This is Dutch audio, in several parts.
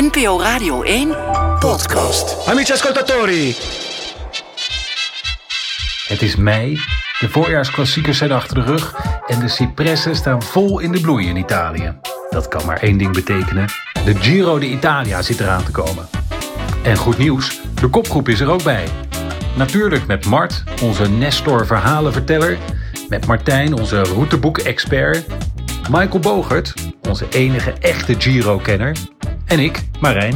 NPO Radio 1 podcast. Amici ascoltatori, Het is mei, de voorjaarsklassiekers zijn achter de rug en de cipressen staan vol in de bloei in Italië. Dat kan maar één ding betekenen: de Giro d'Italia zit eraan te komen. En goed nieuws, de kopgroep is er ook bij. Natuurlijk met Mart, onze Nestor verhalenverteller, met Martijn, onze routeboek-expert, Michael Bogert, onze enige echte Giro-kenner, en ik, Marijn.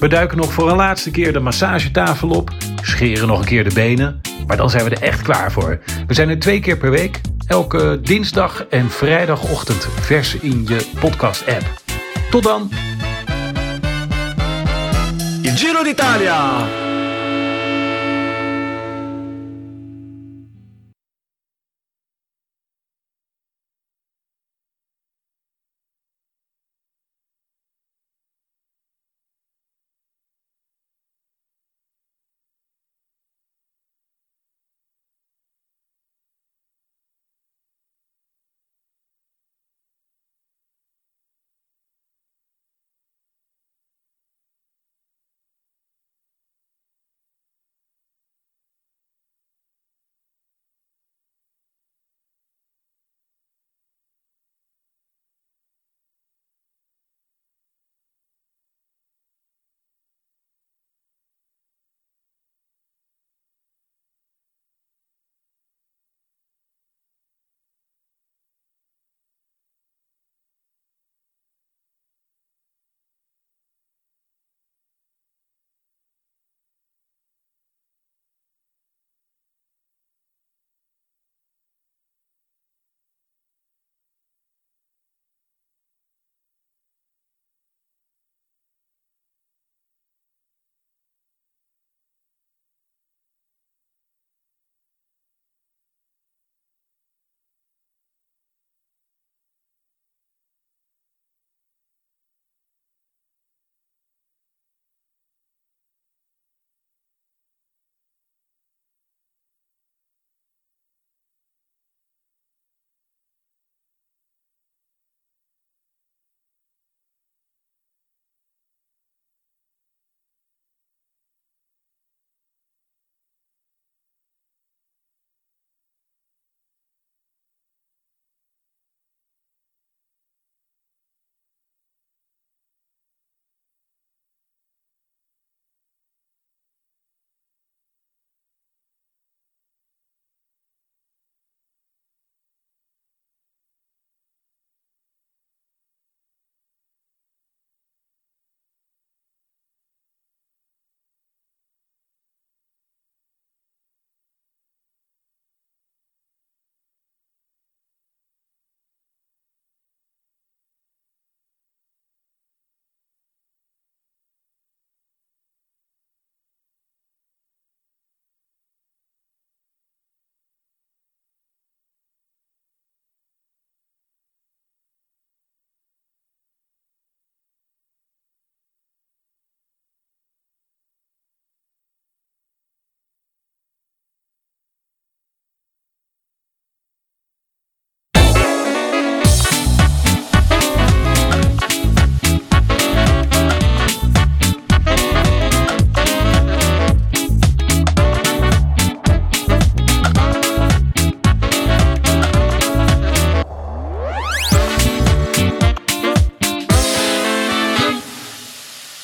We duiken nog voor een laatste keer de massagetafel op, scheren nog een keer de benen, maar dan zijn we er echt klaar voor. We zijn er twee keer per week, elke dinsdag en vrijdagochtend vers in je podcast-app. Tot dan! il Giro d'Italia!